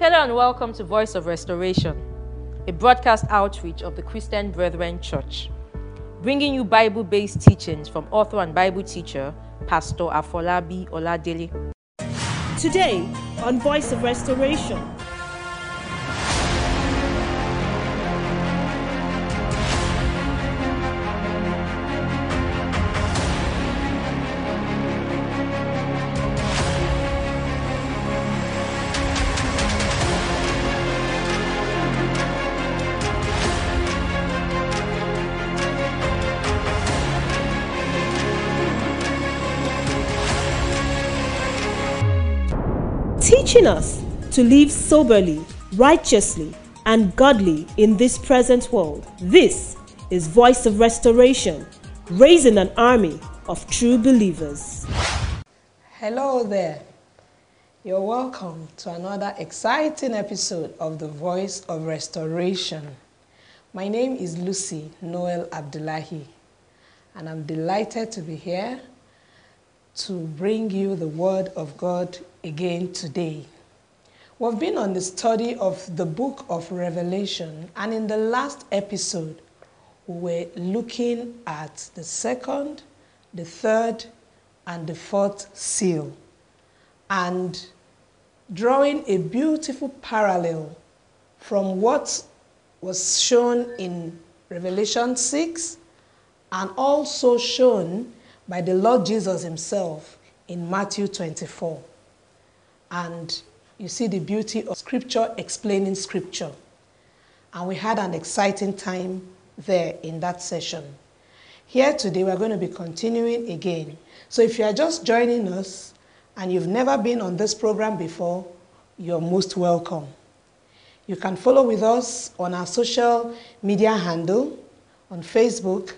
Hello and welcome to Voice of Restoration, a broadcast outreach of the Christian Brethren Church, bringing you Bible based teachings from author and Bible teacher Pastor Afolabi Oladele. Today on Voice of Restoration, teaching us to live soberly, righteously, and godly in this present world. This is Voice of Restoration, raising an army of true believers. Hello there. You're welcome to another exciting episode of the Voice of Restoration. My name is Lucy Noel Abdullahi, and I'm delighted to be here to bring you the Word of God again today. We've been on the study of the book of Revelation, and in the last episode, we were looking at the second, the third, and the fourth seal, and drawing a beautiful parallel from what was shown in Revelation 6 and also shown by the Lord Jesus Himself in Matthew 24. And you see the beauty of Scripture explaining Scripture. And we had an exciting time there in that session. Here today, we're going to be continuing again. So if you are just joining us and you've never been on this program before, you're most welcome. You can follow with us on our social media handle on Facebook,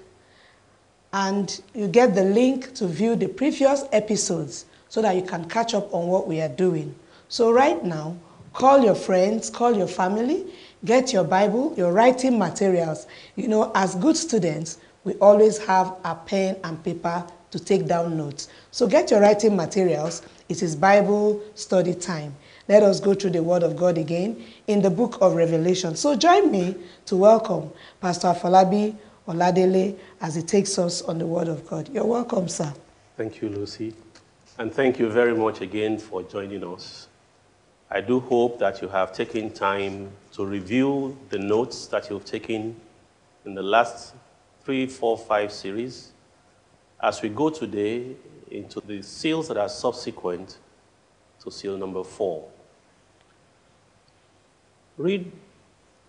and you get the link to view the previous episodes so that you can catch up on what we are doing. So, right now, call your friends, call your family, get your Bible, your writing materials. You know, as good students, we always have a pen and paper to take down notes. So, get your writing materials. It is Bible study time. Let us go through the Word of God again in the book of Revelation. So, join me to welcome Pastor Afolabi Oladele as he takes us on the Word of God. You're welcome, sir. Thank you, Lucy. And thank you very much again for joining us. I do hope that you have taken time to review the notes that you've taken in the last three, four, five series as we go today into the seals that are subsequent to seal number four. Read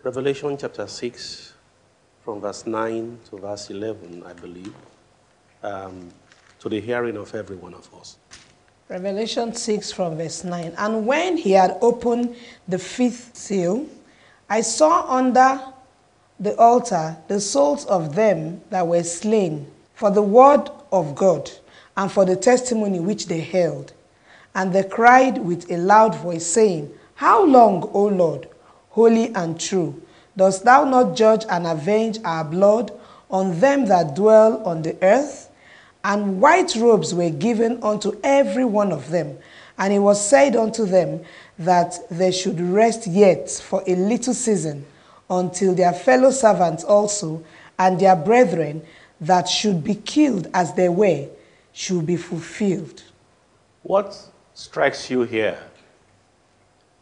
Revelation chapter 6 from verse 9 to verse 11, I believe, um, to the hearing of every one of us. Revelation 6 from verse 9. And when he had opened the fifth seal, I saw under the altar the souls of them that were slain for the word of God and for the testimony which they held. And they cried with a loud voice, saying, How long, O Lord, holy and true, dost thou not judge and avenge our blood on them that dwell on the earth? And white robes were given unto every one of them. And it was said unto them that they should rest yet for a little season until their fellow servants also and their brethren that should be killed as they were should be fulfilled. What strikes you here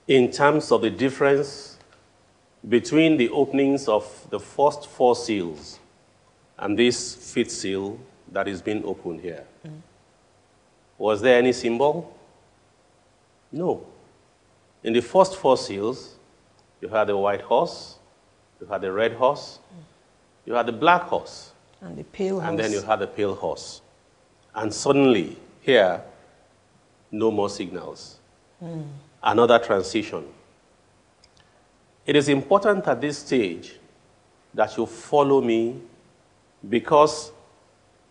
in terms of the difference between the openings of the first four seals and this fifth seal that is being opened here. Mm. Was there any symbol? No. In the first four seals, you had the white horse, you had the red horse, mm. you had the black horse, and the pale horse. And then you had the pale horse. And suddenly, here, no more signals. Mm. Another transition. It is important at this stage that you follow me because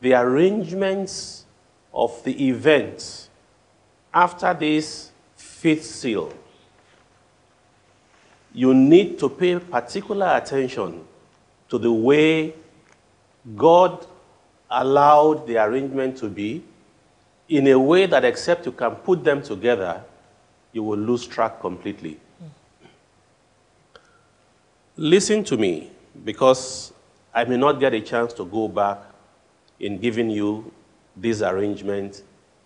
the arrangements of the events after this fifth seal, you need to pay particular attention to the way God allowed the arrangement to be in a way that, except you can put them together, you will lose track completely. Listen to me because I may not get a chance to go back in giving you this arrangement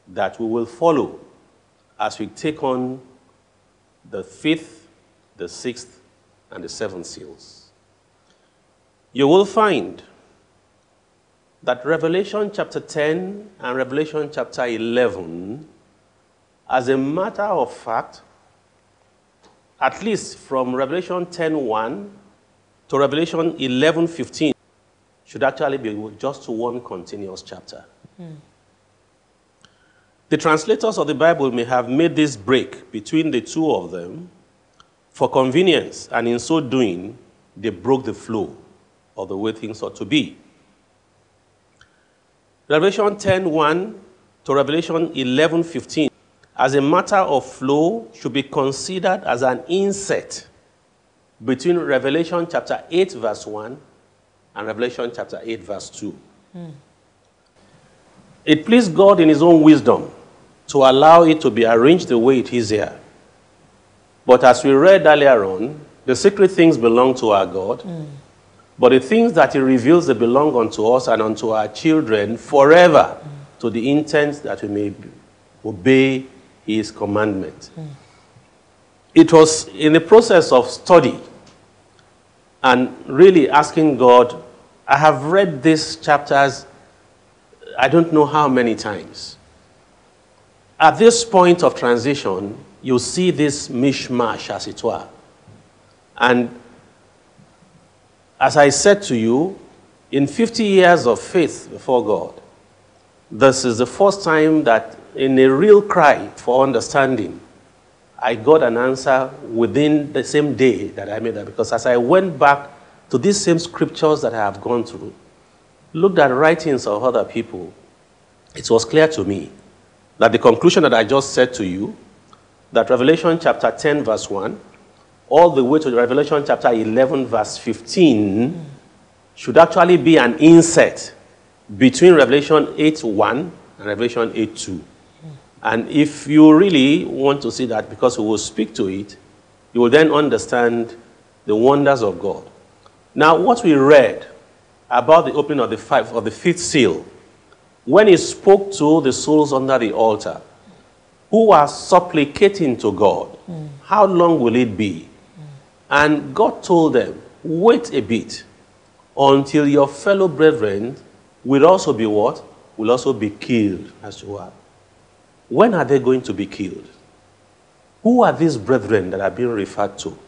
that we will follow as we take on the fifth, the sixth, and the seventh seals. You will find that Revelation chapter 10 and Revelation chapter 11, as a matter of fact, at least from Revelation 10:1 to Revelation 11:15, should actually be just one continuous chapter. The translators of the Bible may have made this break between the two of them for convenience, and in so doing, they broke the flow of the way things ought to be. Revelation 10:1 to Revelation 11:15, as a matter of flow, should be considered as an inset between Revelation chapter 8, verse 1 and Revelation chapter 8, verse 2. It pleased God in His own wisdom to allow it to be arranged the way it is here. But as we read earlier on, the secret things belong to our God, but the things that He reveals they belong unto us and unto our children forever to the intent that we may obey His commandment. It was in the process of study and really asking God, I have read these chapters, I don't know how many times. At this point of transition, you see this mishmash, as it were. And as I said to you, in 50 years of faith before God, this is the first time that in a real cry for understanding, I got an answer within the same day that I made that. Because as I went back to these same scriptures that I have gone through, looked at writings of other people, it was clear to me that the conclusion that I just said to you, that Revelation chapter 10, verse 1, all the way to Revelation chapter 11, verse 15, should actually be an inset between Revelation 8, 1 and Revelation 8, 2. And if you really want to see that, because we will speak to it, you will then understand the wonders of God. Now, what we read about the opening of the, five, of the fifth seal, when he spoke to the souls under the altar, who are supplicating to God, how long will it be? And God told them, wait a bit until your fellow brethren will also be what? Will also be killed as you are. When are they going to be killed? Who are these brethren that are being referred to?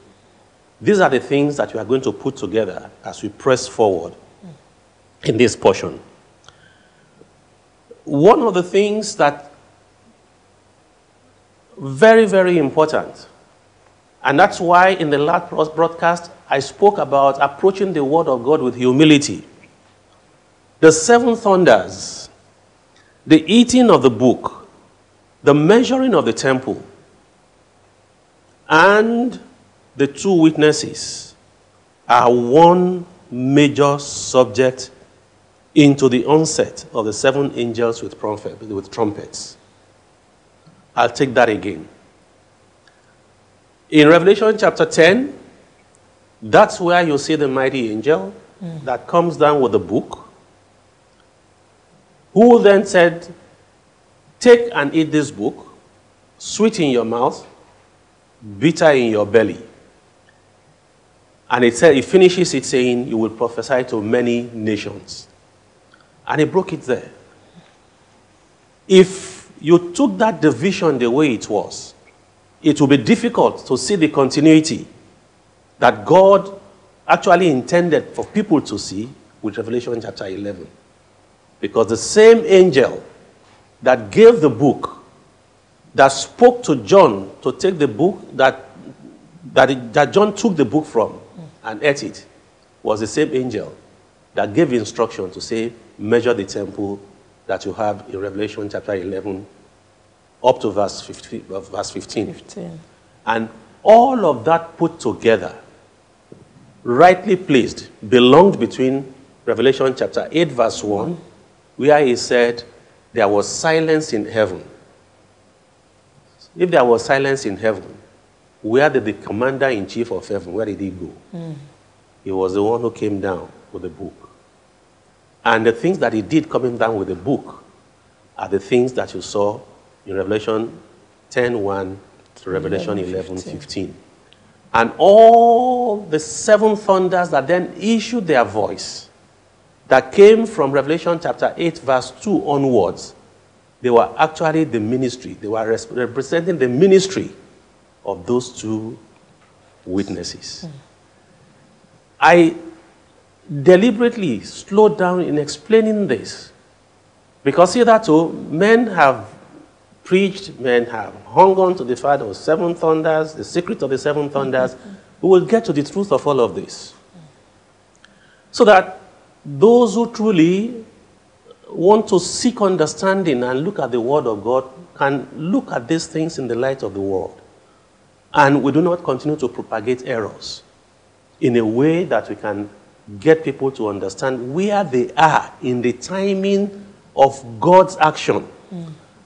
These are the things that we are going to put together as we press forward in this portion. One of the things that very, very important, and that's why in the last broadcast I spoke about approaching the Word of God with humility. The seven thunders, the eating of the book, the measuring of the temple, and the two witnesses are one major subject into the onset of the seven angels with, trumpet, with trumpets. I'll take that again. In Revelation chapter 10, that's where you see the mighty angel that comes down with the book, who then said, Take and eat this book, sweet in your mouth, bitter in your belly. And it said, it finishes it saying, You will prophesy to many nations. And he broke it there. If you took that division the way it was, it will be difficult to see the continuity that God actually intended for people to see with Revelation chapter 11. Because the same angel that gave the book, that spoke to John to take the book that, that, it- that John took the book from and ate it, was the same angel that gave instruction to say, measure the temple that you have in Revelation chapter 11 up to verse 15. uh, Verse 15. 15. And all of that put together, rightly placed, belonged between Revelation chapter 8, verse 1, where he said, There was silence in heaven. If there was silence in heaven, where did the commander in chief of heaven, where did he go? Hmm. he was the one who came down with the book. And the things that he did coming down with the book are the things that you saw in Revelation 10 1 to Revelation 11 15. And all the seven thunders that then issued their voice, that came from Revelation chapter 8, verse 2 onwards, they were actually the ministry. They were representing the ministry of those two witnesses. Hmm. I deliberately slowed down in explaining this because hitherto men have preached, men have hung on to the fact of seven thunders, the secret of the seven hmm. thunders. We will get to the truth of all of this. So that those who truly want to seek understanding and look at the Word of God can look at these things in the light of the Word. And we do not continue to propagate errors in a way that we can get people to understand where they are in the timing of God's action.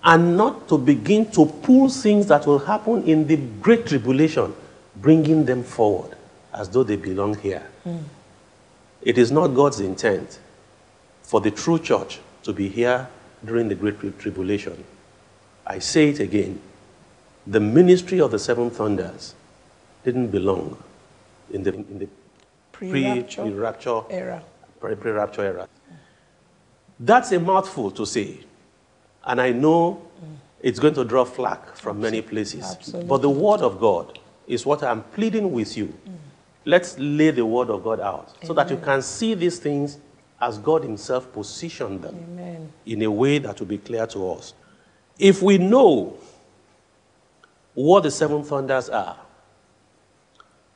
And not to begin to pull things that will happen in the great tribulation, bringing them forward as though they belong here. It is not God's intent for the true church to be here during the great tribulation. I say it again the ministry of the seven thunders didn't belong in the, in the Pre-rapture pre-rapture era. pre- pre-rapture era. That's a mouthful to say. And I know it's going to draw flack from many places. Absolutely. But the word of God is what I'm pleading with you. Mm. Let's lay the word of God out so that you can see these things as God Himself positioned them Amen. in a way that will be clear to us. If we know what the seven thunders are,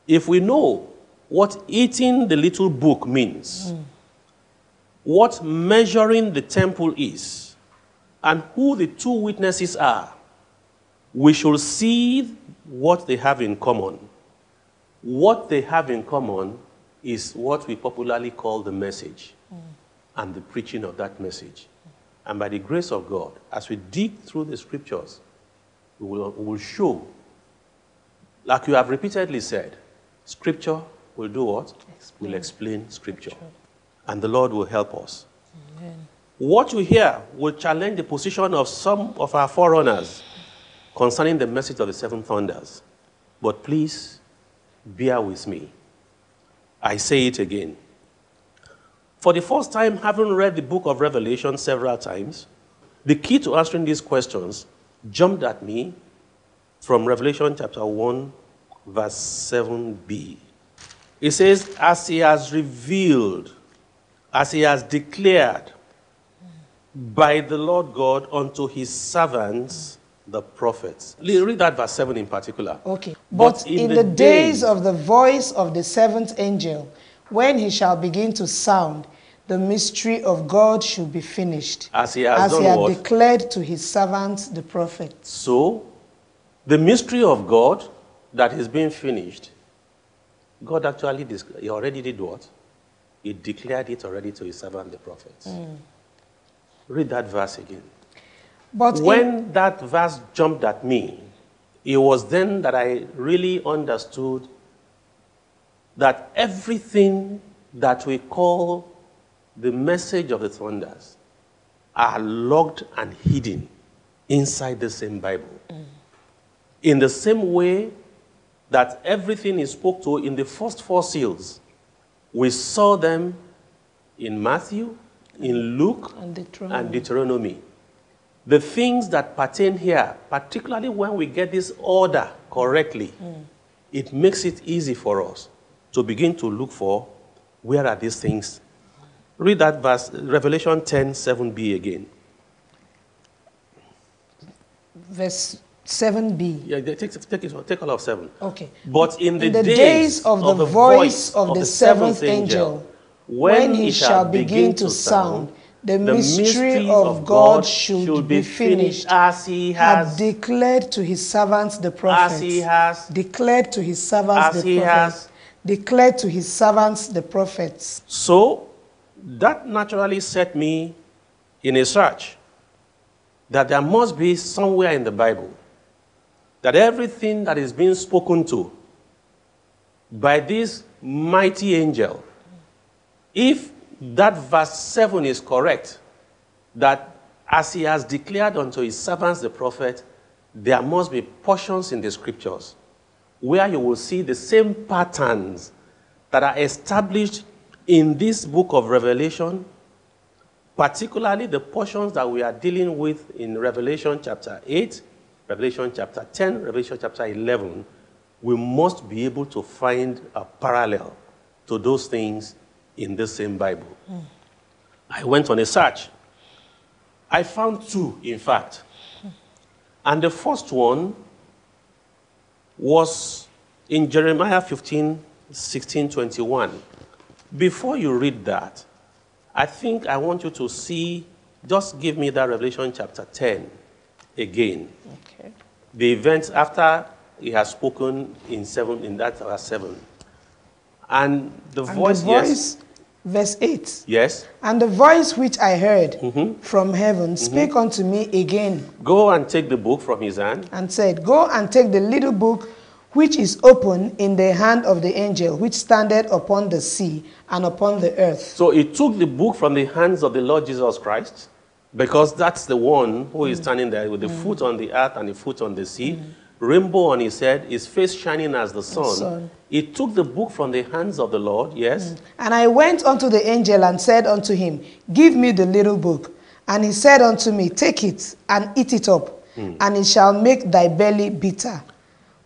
if we know what eating the little book means, what measuring the temple is, and who the two witnesses are, we should see what they have in common. What they have in common is what we popularly call the message and the preaching of that message. And by the grace of God, as we dig through the scriptures, will, we will show, like you have repeatedly said, scripture will do what? Will explain scripture. And the Lord will help us. What you hear will challenge the position of some of our forerunners concerning the message of the seven thunders. But please bear with me. I say it again. For the first time, having read the book of Revelation several times, the key to answering these questions jumped at me from Revelation chapter 1, verse 7b. It says, As he has revealed, as he has declared by the Lord God unto his servants, the prophets. Read that verse 7 in particular. Okay. But, But in, in the, the days days- of the voice of the seventh angel, when he shall begin to sound, the mystery of God should be finished, As he has as he had what? declared to his servants, the prophets. So, the mystery of God that is being finished, God actually he already did what? He declared it already to his servant, the prophets. Hmm. Read that verse again. But When that verse jumped at me, it was then that I really understood that everything that we call the message of the thunders are locked and hidden inside the same Bible. Mm. In the same way that everything is spoke to in the first four seals, we saw them in Matthew, in Luke, And Deuteronomy. and Deuteronomy. The things that pertain here, particularly when we get this order correctly, mm. it makes it easy for us to begin to look for where are these things. Read that verse, Revelation 10 7b again. verse 7b. Yeah, take, take, it, take all of 7. Okay. But in the, In the days, days of the voice of the seventh angel, when he shall begin to sound, the mystery of God should be finished, as he has, declared to his servants the prophets. as he has, declared to his servants As the he prophets. has- declared to his servants the prophets. So that naturally set me in a search that there must be somewhere in the Bible that everything that is being spoken to by this mighty angel. If that verse 7 is correct, that as he has declared unto his servants the prophet, there must be portions in the scriptures where you will see the same patterns that are established in this book of Revelation, particularly the portions that we are dealing with in Revelation chapter 8, Revelation chapter 10, Revelation chapter 11. We must be able to find a parallel to those things in the same Bible. I went on a search. I found two, in fact. And the first one was in Jeremiah 15, 16, 21. Before you read that, I think I want you to see, just give me that Revelation chapter 10 again. Okay. The events after he has spoken in seven, in that verse 7. And the And voice, the voice, verse 8. yes, yes. And the voice which I heard Mm-hmm. from heaven spake unto me again Go and take the book from his hand. and said, Go and take the little book which is open in the hand of the angel which standeth upon the sea and upon the earth. So he took the book from the hands of the Lord Jesus Christ, because that's the one who is mm. standing there with the mm. foot on the earth and the foot on the sea, rainbow on his head, his face shining as the sun. sun. He took the book from the hands of the Lord, yes. Mm. And I went unto the angel and said unto him, Give me the little book. And he said unto me, Take it and eat it up, and it shall make thy belly bitter,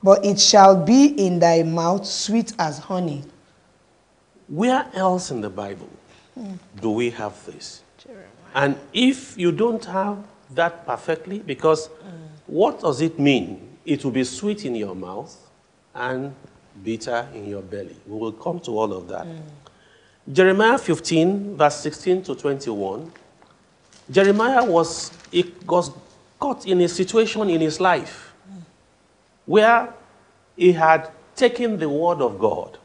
but it shall be in thy mouth sweet as honey. Where else in the Bible hmm. do we have this? Jeremiah. And if you don't have that perfectly, because hmm. what does it mean? It will be sweet in your mouth and bitter in your belly. We will come to all of that. Hmm. Jeremiah 15, verse 16 to 21. Jeremiah was, he was caught in a situation in his life where he had taken the word of God.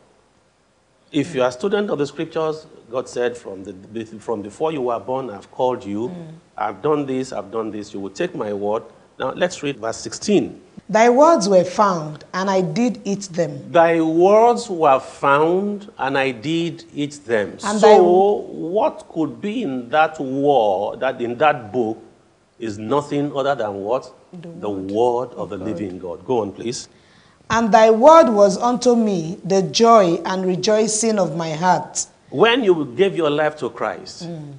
If you are a student of the scriptures, God said, from, the, from before you were born, I've called you. Mm. I've done this, I've done this. You will take my word. Now let's read verse 16. Thy words were found, and I did eat them. Thy words were found, and I did eat them. And so, what could be in that word, that in that book, is nothing other than what? The, word of the living God. Go on, please. And thy word was unto me the joy and rejoicing of my heart. When you gave your life to Christ, mm.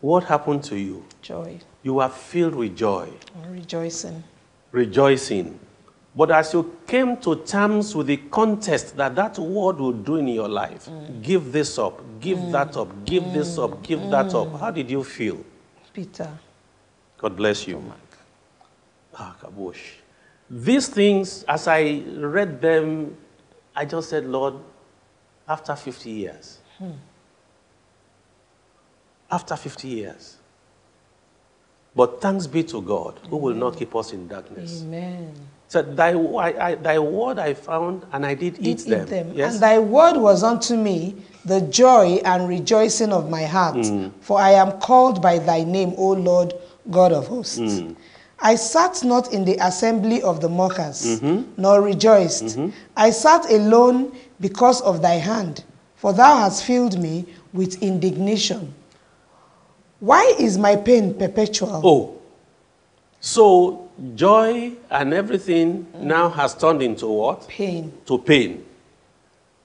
what happened to you? Joy You were filled with joy. Mm, rejoicing. rejoicing. But as you came to terms with the contest that that word will do in your life, mm. give this up, give that up, give this up, give that up, how did you feel? Peter. God bless you. Ah, kabosh. These things, as I read them, I just said, Lord, after 50 years, after 50 years, but thanks be to God who will not keep us in darkness. Amen. said, thy, I, I, thy word I found, and I did, Did eat them. Yes? And thy word was unto me the joy and rejoicing of my heart. For I am called by thy name, O Lord God of hosts. I sat not in the assembly of the mockers, mm-hmm. nor rejoiced. Mm-hmm. I sat alone because of thy hand, for thou hast filled me with indignation. Why is my pain perpetual? Oh, so joy and everything mm. now has turned into what? Pain. To pain.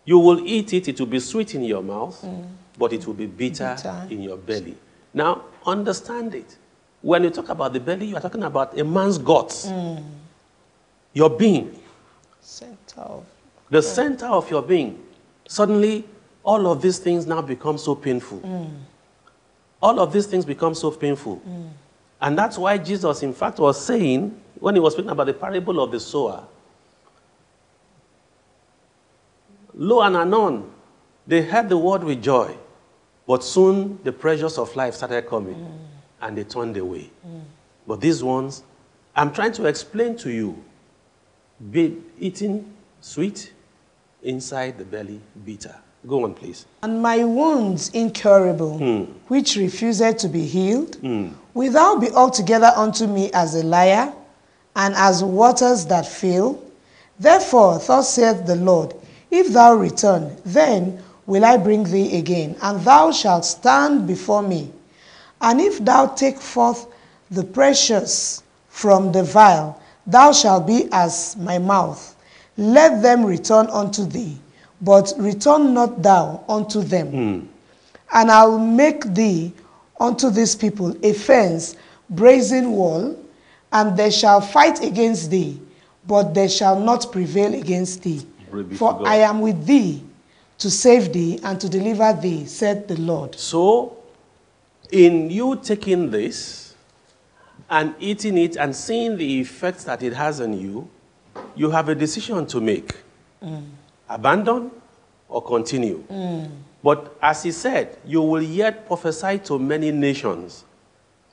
You will eat it, it will be sweet in your mouth, mm. but it will be bitter, Bitter. in your belly. Now, understand it. When you talk about the belly, you are talking about a man's guts. Your being, Center of the center of your being. Suddenly, all of these things now become so painful. All of these things become so painful. And that's why Jesus, in fact, was saying, when he was speaking about the parable of the sower, lo and anon, they heard the word with joy, but soon the pressures of life started coming and they turned away. But these ones, I'm trying to explain to you, be eating sweet, inside the belly bitter. Go on, please. And my wounds incurable, hmm. which refused to be healed, hmm. will thou be altogether unto me as a liar, and as waters that fail? Therefore, thus saith the Lord, If thou return, then will I bring thee again, and thou shalt stand before me. And if thou take forth the precious from the vile, thou shalt be as my mouth. Let them return unto thee, but return not thou unto them. Hmm. And I will make thee unto this people a fence, brazen wall, and they shall fight against thee, but they shall not prevail against thee. Glory be to For I am with thee to save thee and to deliver thee, said the Lord. So, in you taking this and eating it and seeing the effects that it has on you, you have a decision to make mm. abandon or continue. Mm. But as he said, you will yet prophesy to many nations.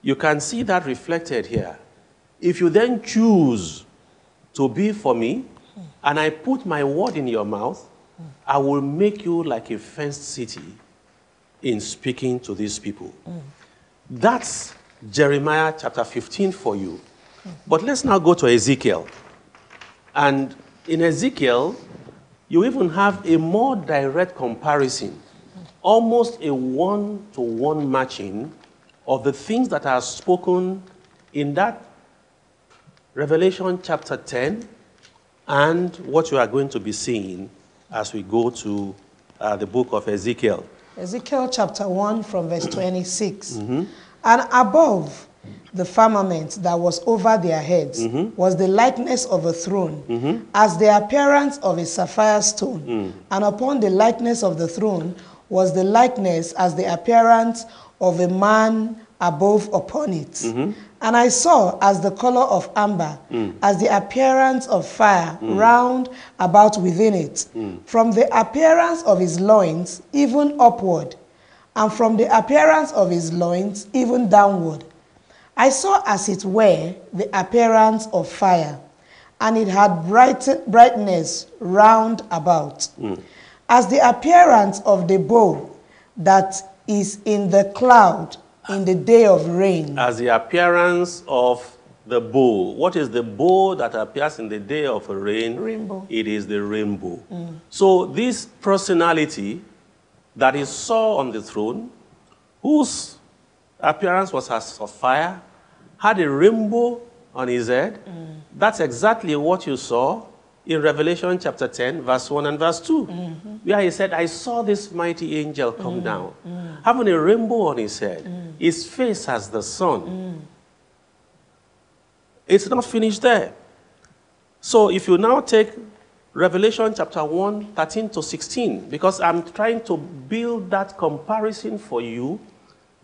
You can see that reflected here. If you then choose to be for me, mm. and I put my word in your mouth, I will make you like a fenced city in speaking to these people. That's Jeremiah chapter 15 for you. But let's now go to Ezekiel. And in Ezekiel, you even have a more direct comparison, almost a one to one matching of the things that are spoken in that Revelation chapter 10 and what you are going to be seeing as we go to uh, the book of Ezekiel. Ezekiel chapter 1 from verse 26. And above the firmament that was over their heads was the likeness of a throne, as the appearance of a sapphire stone. And upon the likeness of the throne was the likeness as the appearance of a man above upon it. And I saw as the color of amber, mm. as the appearance of fire mm. round about within it, mm. from the appearance of his loins even upward, and from the appearance of his loins even downward. I saw as it were the appearance of fire, and it had bright, brightness round about, as the appearance of the bow that is in the cloud in the day of rain. as the appearance of the bow. What is the bow that appears in the day of a rain? Rainbow. It is the rainbow. So, this personality that he saw on the throne, whose appearance was as of fire, had a rainbow on his head. That's exactly what you saw in Revelation chapter 10, verse 1 and verse 2, mm-hmm. where he said, I saw this mighty angel come mm-hmm. down, mm. having a rainbow on his head, mm. His face as the sun. It's not finished there. So if you now take Revelation chapter 1, 13 to 16, because I'm trying to build that comparison for you,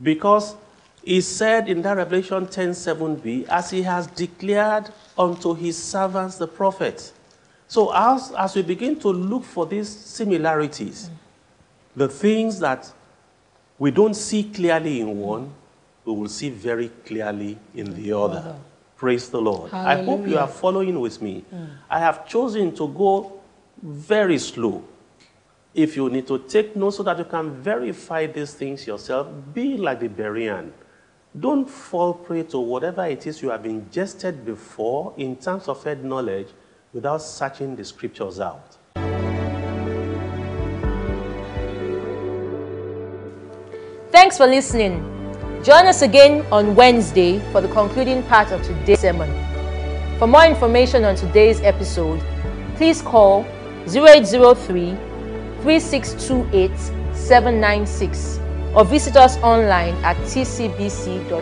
because he said in that Revelation 10 7b, as he has declared unto his servants the prophets. So as, as we begin to look for these similarities, the things that we don't see clearly in one, we will see very clearly in the other. Praise the Lord. I hope you are following with me. Hmm. I have chosen to go very slow. If you need to take notes so that you can verify these things yourself, be like the Berean. Don't fall prey to whatever it is you have ingested before in terms of head knowledge without searching the scriptures out. Thanks for listening. Join us again on Wednesday for the concluding part of today's sermon. For more information on today's episode, please call 0803 3628 796 or visit us online at tcbc.org.ng.